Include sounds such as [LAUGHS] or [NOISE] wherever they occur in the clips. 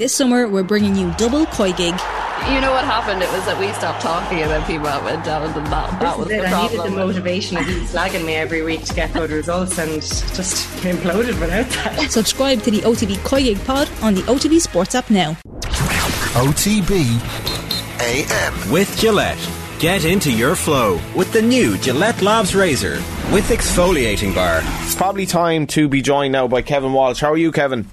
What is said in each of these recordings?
This summer, we're bringing you double koi gig. You know what happened? It was that we stopped talking and then people went down and that, that was it. the I needed the motivation of you slagging me every week to get good results and just imploded without that. [LAUGHS] Subscribe to the OTB Koi Gig pod on the OTB Sports app now. OTB AM. With Gillette. Get into your flow with the new Gillette Labs Razor with exfoliating bar. It's probably time to be joined now by Kevin Walsh. How are you, Kevin?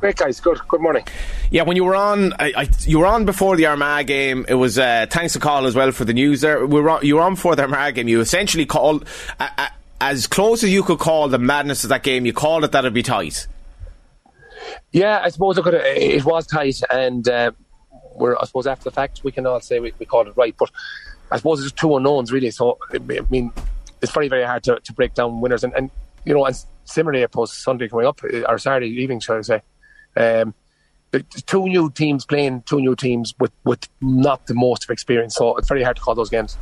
Great guys, good. Good morning. Yeah, when you were on, I, I, you were on before the Armagh game. It was uh, thanks to Call as well for the news. There, we were on, you were on before the Armagh game. You essentially called uh, uh, as close as you could call the madness of that game. You called it that it'd be tight. Yeah, I suppose it, could, it was tight, and uh, we're I suppose after the fact we can all say we, we called it right. But I suppose it's two unknowns really. So I mean, it's very very hard to, to break down winners, and, and you know, and similarly, I suppose Sunday coming up or Saturday evening, shall I say. Um, two new teams playing two new teams with, with not the most of experience, so it's very hard to call those games.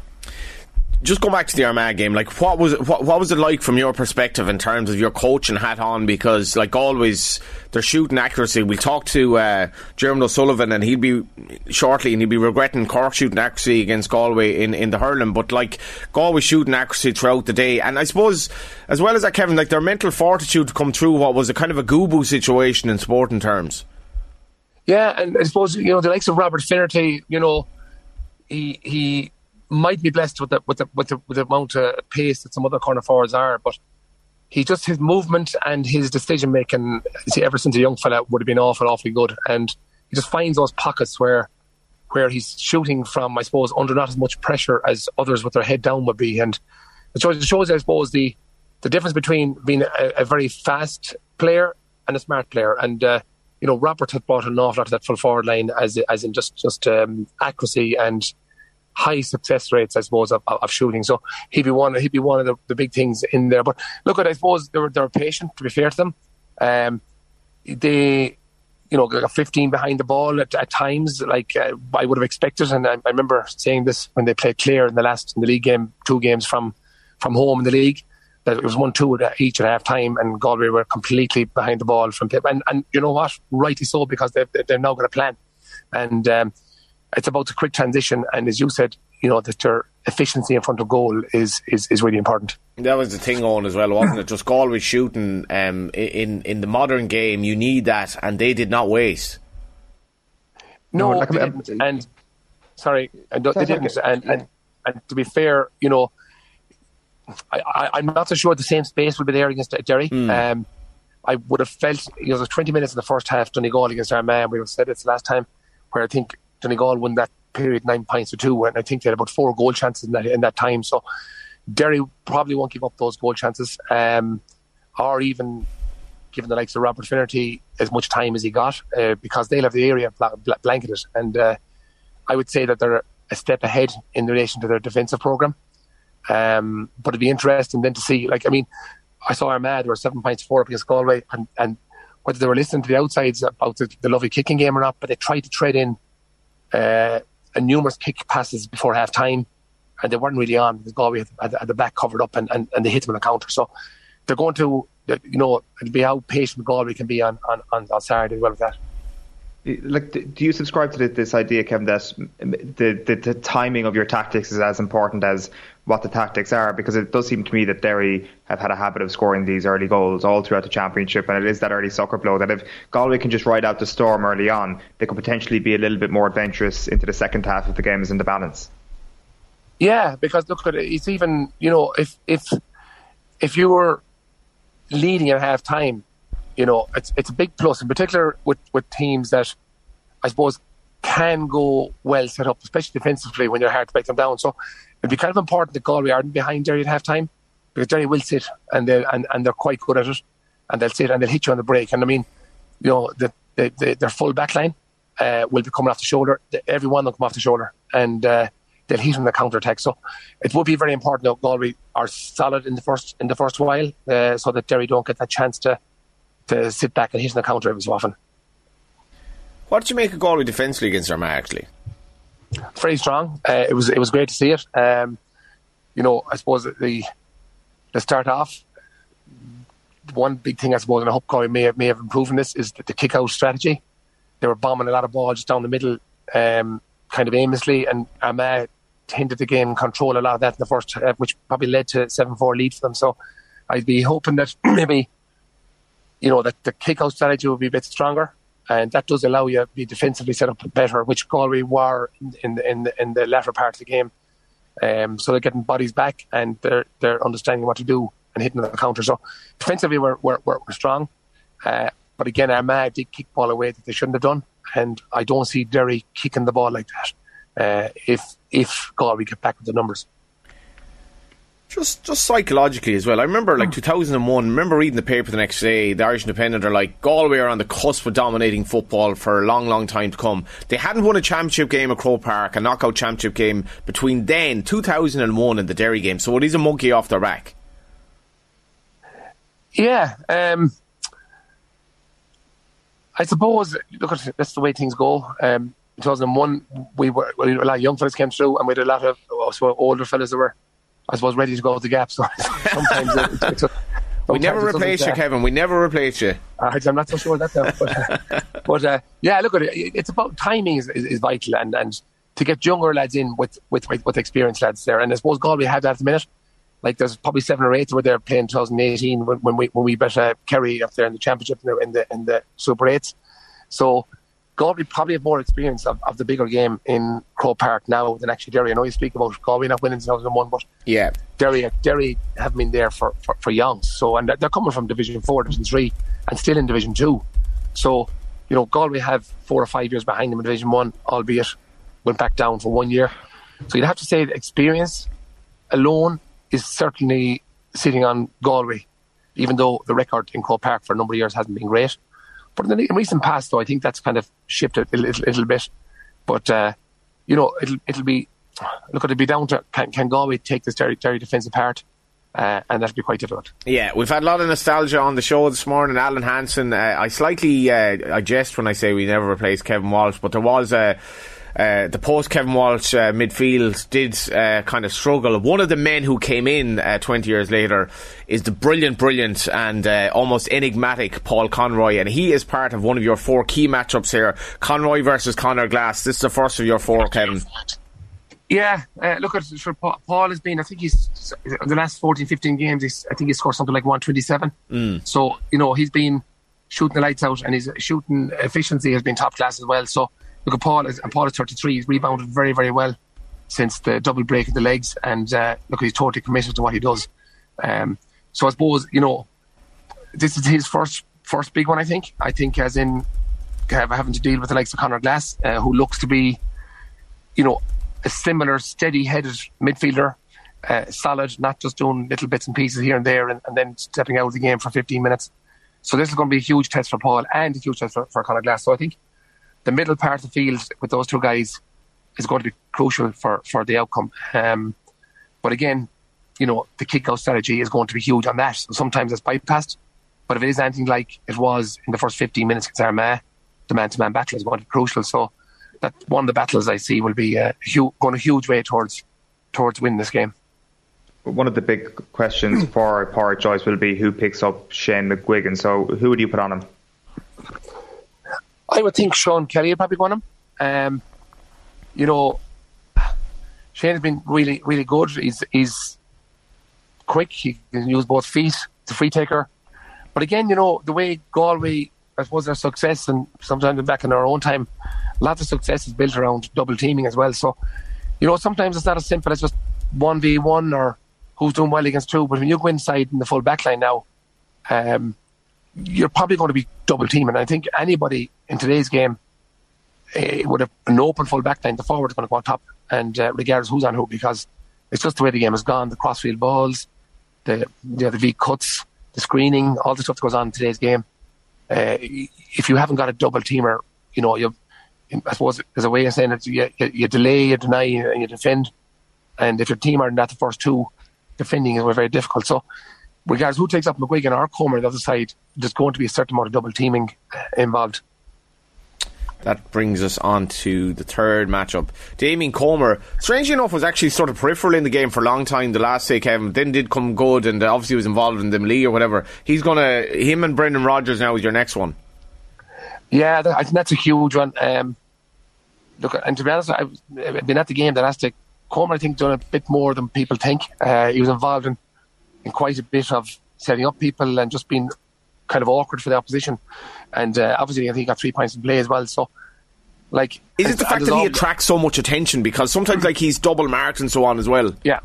Just go back to the Armagh game. Like, what was it, what, what was it like from your perspective in terms of your coaching hat on? Because, like always, their shooting accuracy. We'll talk to uh, Jeremy O'Sullivan, and he'll be shortly, and he'll be regretting Cork shooting accuracy against Galway in, in the hurling. But like Galway shooting accuracy throughout the day, and I suppose as well as that, Kevin, like their mental fortitude to come through what was a kind of a GUBU situation in sporting terms. Yeah, and I suppose you know the likes of Robert Finnerty. You know, he he might be blessed with the with the with the, with the amount of pace that some other corner forwards are, but he just his movement and his decision making. See, ever since a young fella would have been awful, awfully good, and he just finds those pockets where where he's shooting from. I suppose under not as much pressure as others with their head down would be, and it shows, it shows I suppose the the difference between being a, a very fast player and a smart player, and. Uh, you know, Robert had brought an awful lot of that full forward line as as in just just um, accuracy and high success rates, I suppose, of, of shooting. So he'd be one he'd be one of the, the big things in there. But look, at I suppose they were they were patient. To be fair to them, um, they you know got 15 behind the ball at, at times, like uh, I would have expected. And I, I remember saying this when they played Clare in the last in the league game, two games from from home in the league that it was one two each at half time, and Galway were completely behind the ball from Pip. And and you know what, rightly so because they've they've now got a plan, and um, it's about the quick transition. And as you said, you know that your efficiency in front of goal is is, is really important. That was the thing on as well, wasn't it? Just Galway shooting um, in in the modern game, you need that, and they did not waste. No, No, like, they um, and sorry, and they didn't. And, and and to be fair, you know. I, I, I'm not so sure the same space will be there against Derry. Um, I would have felt, you know, there's 20 minutes in the first half, Donegal against Armagh. We said it's the last time where I think Donegal won that period nine points to two, and I think they had about four goal chances in that in that time. So Derry probably won't give up those goal chances, um, or even given the likes of Robert Finnerty as much time as he got, uh, because they'll have the area bla- bla- blanketed. And uh, I would say that they're a step ahead in relation to their defensive program. Um, but it'd be interesting then to see, like, I mean, I saw they were seven points four against Galway, and, and whether they were listening to the outsides about the, the lovely kicking game or not, but they tried to tread in uh, a numerous kick passes before half time, and they weren't really on Galway had, had, the back covered up and, and, and they hit them on the counter. So they're going to, you know, it'll be how patient Galway can be on, on, on, on Saturday as well with that. Like, do you subscribe to this idea, Kevin, that the, the the timing of your tactics is as important as what the tactics are? Because it does seem to me that Derry have had a habit of scoring these early goals all throughout the championship, and it is that early sucker blow that if Galway can just ride out the storm early on, they could potentially be a little bit more adventurous into the second half if the game is in the balance. Yeah, because look at it, it's even you know if if if you were leading at half time, you know it's it's a big plus in particular with with teams that I suppose can go well set up, especially defensively when you're hard to break them down. So it'd be kind of important that Galway aren't behind Derry at half time because Derry will sit and they and, and they're quite good at it, and they'll sit and they'll hit you on the break. And I mean, you know, the, the, the, their full back line uh, will be coming off the shoulder. The- Every will come off the shoulder, and uh, they'll hit on the counter attack. So it would be very important that Galway are solid in the first in the first while, uh, so that Derry don't get that chance to to sit back and hit on the counter every so often. What did you make of Galway defensively against Armagh? Actually, Very strong. Uh, it was it was great to see it. Um, you know, I suppose the to start off, one big thing I suppose, and I hope Galway may have, may have improved in this is the, the kick out strategy. they were bombing a lot of balls down the middle, um, kind of aimlessly, and Armagh tended to gain control a lot of that in the first, uh, which probably led to seven four lead for them. So I'd be hoping that [CLEARS THROAT] maybe you know that the kick out strategy will be a bit stronger. And that does allow you to be defensively set up better, which Galway were in, in, the, in, the, in the latter part of the game. Um, so they're getting bodies back and they're they're understanding what to do and hitting the counter. So defensively we're we're, we're, we're strong, uh, but again Armagh did kick ball away that they shouldn't have done, and I don't see Derry kicking the ball like that. Uh, if if Galway get back with the numbers. Just, just psychologically as well. I remember like 2001. Remember reading the paper the next day. The Irish Independent are like Galway are on the cusp of dominating football for a long, long time to come. They hadn't won a championship game at Croke Park, a knockout championship game between then 2001 and the Derry game. So it is a monkey off their back. Yeah, um, I suppose. Look, at that's the way things go. Um, 2001, we were, we were a lot of young fellas came through, and we had a lot of also older fellas that were I suppose, ready to go to the gap. So [LAUGHS] sometimes it, it, it, we never replace you, Kevin. We never replace you. Uh, I'm not so sure that, though. But, [LAUGHS] but uh, yeah, look at it. It's about timing is, is, is, vital, and, and to get younger lads in with with with experienced lads there. And I suppose Galway have that at the minute. Like there's probably seven or eight were there playing 2018 when, when we when we bet uh, Kerry up there in the championship in the in the, in the Super Eights. So Galway probably have more experience of, of the bigger game in Croke Park now than actually Derry. I know you speak about Galway not winning 2001, but yeah, Derry Derry have been there for, for, for youngs. So and they're coming from Division Four, Division Three, and still in Division Two. So you know Galway have four or five years behind them in Division One, albeit went back down for one year. So you'd have to say experience alone is certainly sitting on Galway, even though the record in Croke Park for a number of years hasn't been great. But in the recent past, though, I think that's kind of shifted a little, little bit. But uh, you know, it'll it'll be look, it'll be down to can, can Galway take this Derry, Derry defence apart. Uh, and that'll be quite difficult. Yeah, we've had a lot of nostalgia on the show this morning. Alan Hansen, uh, I slightly uh, I jest when I say we never replaced Kevin Walsh, but there was a uh, the post Kevin Walsh uh, midfield did uh, kind of struggle. One of the men who came in uh, 20 years later is the brilliant, brilliant, and uh, almost enigmatic Paul Conroy, and he is part of one of your four key matchups here Conroy versus Conor Glass. This is the first of your four, Kevin. Yeah, uh, look at sure, Paul has been. I think he's the last 14, 15 games. He's, I think he scored something like 127. Mm. So you know he's been shooting the lights out, and his shooting efficiency has been top class as well. So look at Paul, and Paul is 33. He's rebounded very, very well since the double break of the legs, and uh, look, he's totally committed to what he does. Um, so I suppose you know this is his first first big one. I think. I think as in having to deal with the likes of Conor Glass, uh, who looks to be, you know, a similar steady-headed midfielder, uh, solid, not just doing little bits and pieces here and there, and, and, then stepping out of the game for 15 minutes. So this is going to be a huge test for Paul and a huge test for, for Conor Glass. So I think the middle part of the field with those two guys is going to be crucial for, for the outcome. Um, but again, you know, the kick out strategy is going to be huge on that. Sometimes it's bypassed. But if it is anything like it was in the first 15 minutes against Armagh, the man to man battle is going to be crucial. So that one of the battles I see will be uh, hu- going a huge way towards towards winning this game. One of the big questions for Pádraic Joyce will be who picks up Shane McGuigan. So who would you put on him? I would think Sean Kelly would probably won him. Um, you know, Shane has been really, really good. He's he's quick. He can use both feet. He's a free taker. But again, you know, the way Galway, I suppose their success, and sometimes back in our own time, lots of success is built around double teaming as well. So, you know, sometimes it's not as simple as just one v one or who's doing well against two. But when you go inside in the full back line now, um, you're probably going to be double teaming. I think anybody in today's game uh, with a, an open full back line, the forward is going to go on top, and uh, regardless who's on who, because it's just the way the game has gone. The crossfield balls, the you the V cuts, the screening, all the stuff that goes on in today's game. Uh, if you haven't got a double teamer, you know you. I suppose there's a way of saying it. You, you, you delay, you deny, and you defend. And if your team are not the first two, defending is very difficult. So regardless who takes up McGuigan or Comer on the other side, there's going to be a certain amount of double teaming uh, involved. That brings us on to the third matchup. Damien Comer, strangely enough, was actually sort of peripheral in the game for a long time. The last day, Kevin, then did come good and obviously was involved in the Lee or whatever. He's going to, him and Brendan Rogers now is your next one. Yeah, I think that's a huge one. Um, look, and to be honest, I've been at the game the last day. Comer, I think, done a bit more than people think. Uh, he was involved in, in quite a bit of setting up people and just being kind of awkward for the opposition. And uh, obviously, I think he got three points in play as well. So, like, is it the fact that he attracts so much attention? Because sometimes, like, he's double marked and so on as well. Yeah,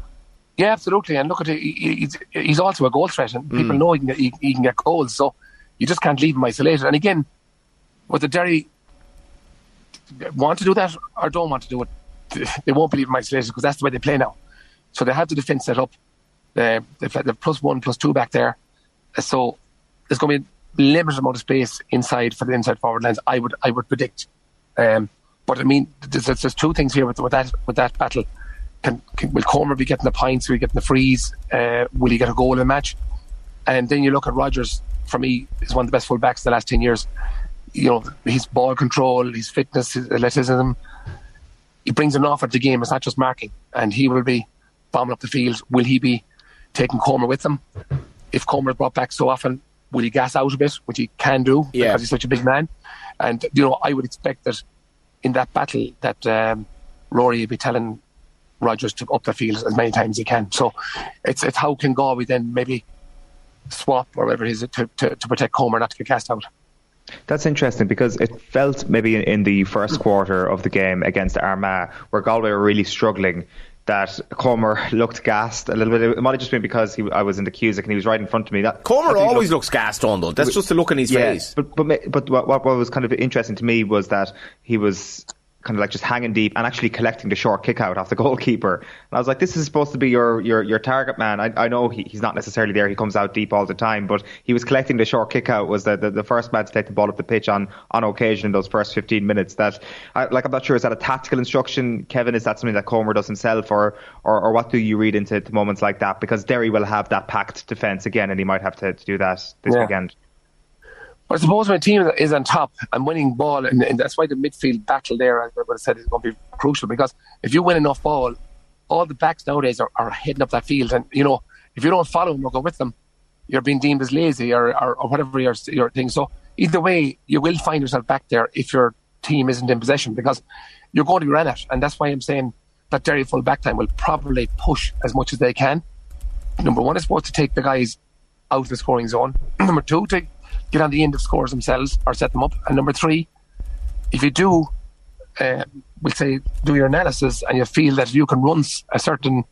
yeah, absolutely. And look at it, he's, he's also a goal threat, and people mm. know he can, get, he, he, can get goals. So you just can't leave him isolated. And again, with the Derry want to do that or don't want to do it, [LAUGHS] they won't believe in isolated because that's the way they play now. So they have the defence set up. They've, they've plus one, plus two back there. So there's going to be a limited amount of space inside for the inside forward lines. I would I would predict. Um, but I mean, there's, there's two things here with, with that with that battle. Can, can, will Comer be getting the points? Will he get the freeze? Uh, will he get a goal in the match? And then you look at Rogers. For me, is one of the best fullbacks in the last ten years you know, his ball control, his fitness, his athleticism. He brings an offer to the game. It's not just marking. And he will be bombing up the field. Will he be taking Comer with him? If Comer is brought back so often, will he gas out a bit, which he can do yeah. because he's such a big man? And, you know, I would expect that in that battle that um, Rory will be telling Rogers to up the field as many times as he can. So it's, it's how can Galway then maybe swap or whatever it is to, to, to protect Comer not to get cast out. That's interesting because it felt maybe in the first quarter of the game against Armagh, where Galway were really struggling, that Comer looked gassed a little bit. It might have just been because he, I was in the Cusack and he was right in front of me. That Comer always looked, looks gassed on though. That's just the look in his yeah, face. But but but what, what was kind of interesting to me was that he was kind of like just hanging deep and actually collecting the short kick out off the [LAUGHS] goalkeeper. And I was like, this is supposed to be your your, your target man. I, I know he, he's not necessarily there. He comes out deep all the time, but he was collecting the short kick out. Was the, the, the first man to take the ball up the pitch on on occasion in those first 15 minutes. That I, like I'm not sure is that a tactical instruction, Kevin? Is that something that Comer does himself, or or, or what do you read into moments like that? Because Derry will have that packed defence again, and he might have to, to do that this yeah. weekend. I suppose my team is on top and winning ball, and, and that's why the midfield battle there, as I said, is going to be crucial because if you win enough ball, all the backs nowadays are, are heading up that field. And, you know, if you don't follow them or go with them, you're being deemed as lazy or, or, or whatever your, your thing. So either way, you will find yourself back there if your team isn't in possession because you're going to be at. And that's why I'm saying that Derry full back time will probably push as much as they can. Number one is supposed to take the guys out of the scoring zone. [CLEARS THROAT] Number two, to get on the end of scores themselves or set them up. And number three, if you do, uh, we'll say, do your analysis and you feel that you can run a certain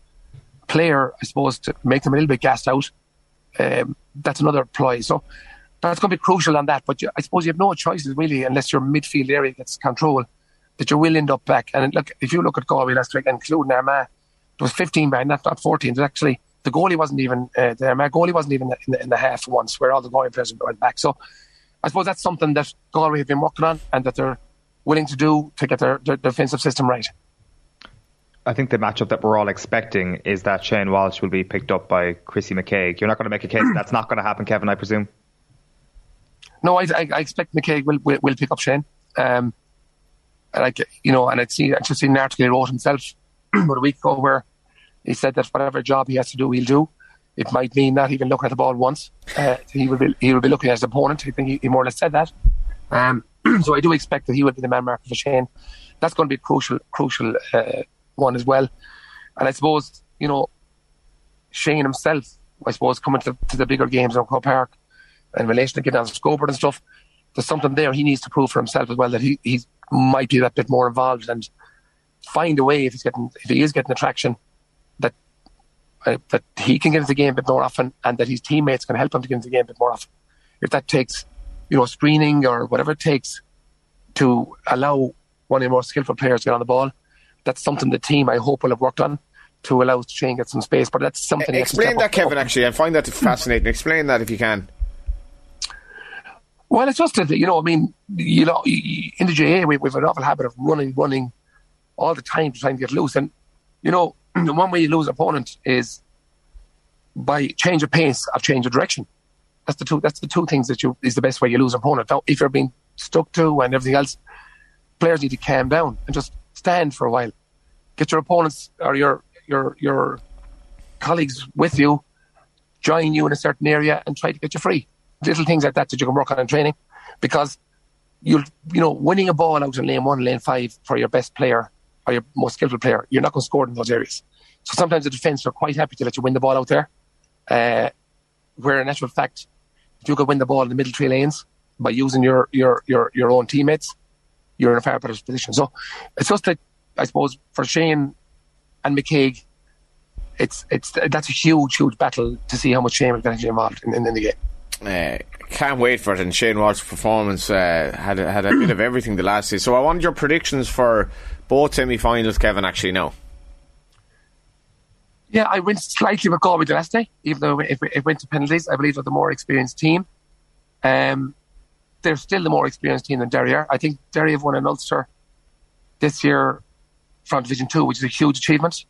player, I suppose, to make them a little bit gassed out, um, that's another ploy. So that's going to be crucial on that. But you, I suppose you have no choices really, unless your midfield area gets control, that you will end up back. And look, if you look at Galway last week, including Armagh, it was 15 by not, not 14. There's actually the goalie wasn't even uh, there. My goalie wasn't even in the, in the half once, where all the Galway players went back. So I suppose that's something that Galway have been working on and that they're willing to do to get their, their defensive system right. I think the matchup that we're all expecting is that Shane Walsh will be picked up by Chrissy McKaigue. You're not going to make a case that's not going to happen, Kevin, I presume? No, I, I, I expect McKaigue will, will, will pick up Shane. Um, like you know, and I'd see I just seen an article he wrote himself [CLEARS THROAT] about a week ago where he said that whatever job he has to do, he'll do. It might mean not even looking at the ball once. Uh, he will be he will be looking at his opponent. I think he, he more or less said that. Um, [CLEARS THROAT] so I do expect that he will be the man marker for Shane. That's going to be a crucial crucial uh, one as well. And I suppose you know Shane himself. I suppose coming to, to the bigger games in Croke Park in relation to getting on the scoreboard and stuff. There's something there he needs to prove for himself as well that he he might be that bit more involved and find a way if he's getting if he is getting attraction uh, that he can get into the game a bit more often and that his teammates can help him to get into the game a bit more often. If that takes, you know, screening or whatever it takes to allow one of the more skillful players to get on the ball, that's something the team I hope will have worked on to allow Shane get some space. But that's something. Explain that, Kevin. Actually, I find that fascinating. Explain that if you can. Well, it's just that you know, I mean, you know, in the GAA we, we have an awful habit of running, running all the time trying to try and get loose, and you know, the one way you lose opponent is by change of pace of change of direction. That's the two. That's the two things that you is the best way you lose opponent. Now, if you're being stuck to and everything else, players need to calm down and just stand for a while. Get your opponents or your your your colleagues with you, join you in a certain area, and try to get you free. Little things like that that you can work on in training, because you'll you know winning a ball out in lane one, lane five for your best player or your most skillful player, you're not going to score in those areas. So sometimes the defence are quite happy to let you win the ball out there. Uh, where in actual fact, if you could win the ball in the middle three lanes by using your your your, your own teammates, you're in a far better position. So it's just that I suppose for Shane and McKaigue, it's it's that's a huge huge battle to see how much Shane will get involved in, in, in the game. Uh, can't wait for it. And Shane Walsh's performance uh, had had a bit of everything the last day. So I want your predictions for both semi-finals. Kevin, actually, no. Yeah, I went slightly with Galway the last day, even though if it went to penalties, I believe they're the more experienced team. Um, they're still the more experienced team than Derry are. I think Derry have won an Ulster this year from Division Two, which is a huge achievement.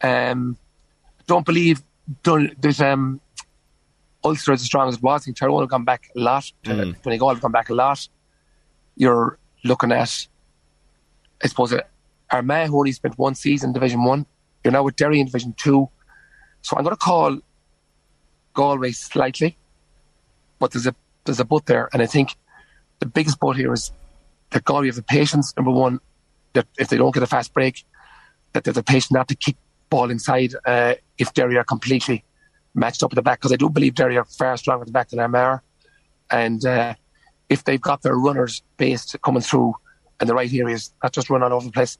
Um, don't believe there's um, Ulster is as strong as it was. I think Tyrone have gone back a lot. Mm. Donegal have gone back a lot. You're looking at, I suppose, Armagh who only spent one season in Division One. You're now with Derry in Division Two. So I'm going to call Galway slightly, but there's a there's a but there, and I think the biggest but here is that Galway have the patience. Number one, that if they don't get a fast break, that they're the patience not to kick ball inside uh, if Derry are completely matched up at the back because I do believe Derry are far stronger at the back than Armagh. And uh, if they've got their runners based coming through in the right areas, not just run all over the place,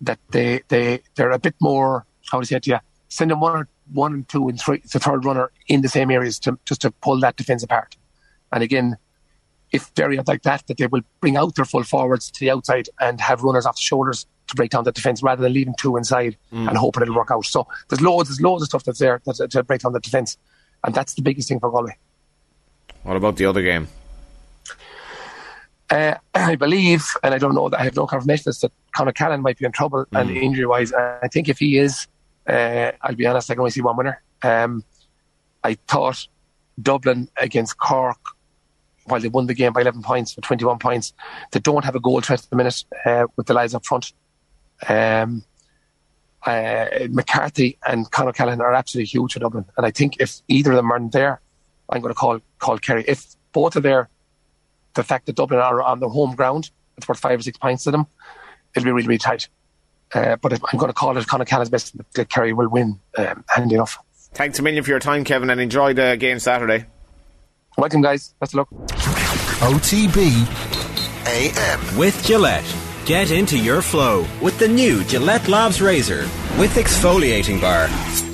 that they they they're a bit more how to say it to you, send them one or one and two and three the third runner in the same areas to just to pull that defence apart. And again, if are like that, that they will bring out their full forwards to the outside and have runners off the shoulders to break down the defence rather than leaving two inside mm. and hoping it'll work out. So there's loads, there's loads of stuff that's there to, to break down the defence, and that's the biggest thing for Galway. What about the other game? Uh, [CLEARS THROAT] I believe, and I don't know that I have no confirmation that Con O'Callaghan might be in trouble mm. and injury wise. I think if he is, uh, I'll be honest, I can only see one winner. Um, I thought Dublin against Cork, while they won the game by 11 points for 21 points, they don't have a goal threat at the minute uh, with the lies up front. Um, uh, McCarthy and Con O'Callaghan are absolutely huge for Dublin, and I think if either of them aren't there, I'm going to call call Kerry. If both are there, the fact that Dublin are on their home ground, it's worth five or six points to them. It'll be really, really tight. Uh, but I'm going to call it Con O'Callaghan's best that Kerry will win, um, handy enough. Thanks a million for your time, Kevin, and enjoy the game Saturday. Welcome, guys. Best of luck. OTB AM. With Gillette. Get into your flow with the new Gillette Labs Razor with exfoliating bar.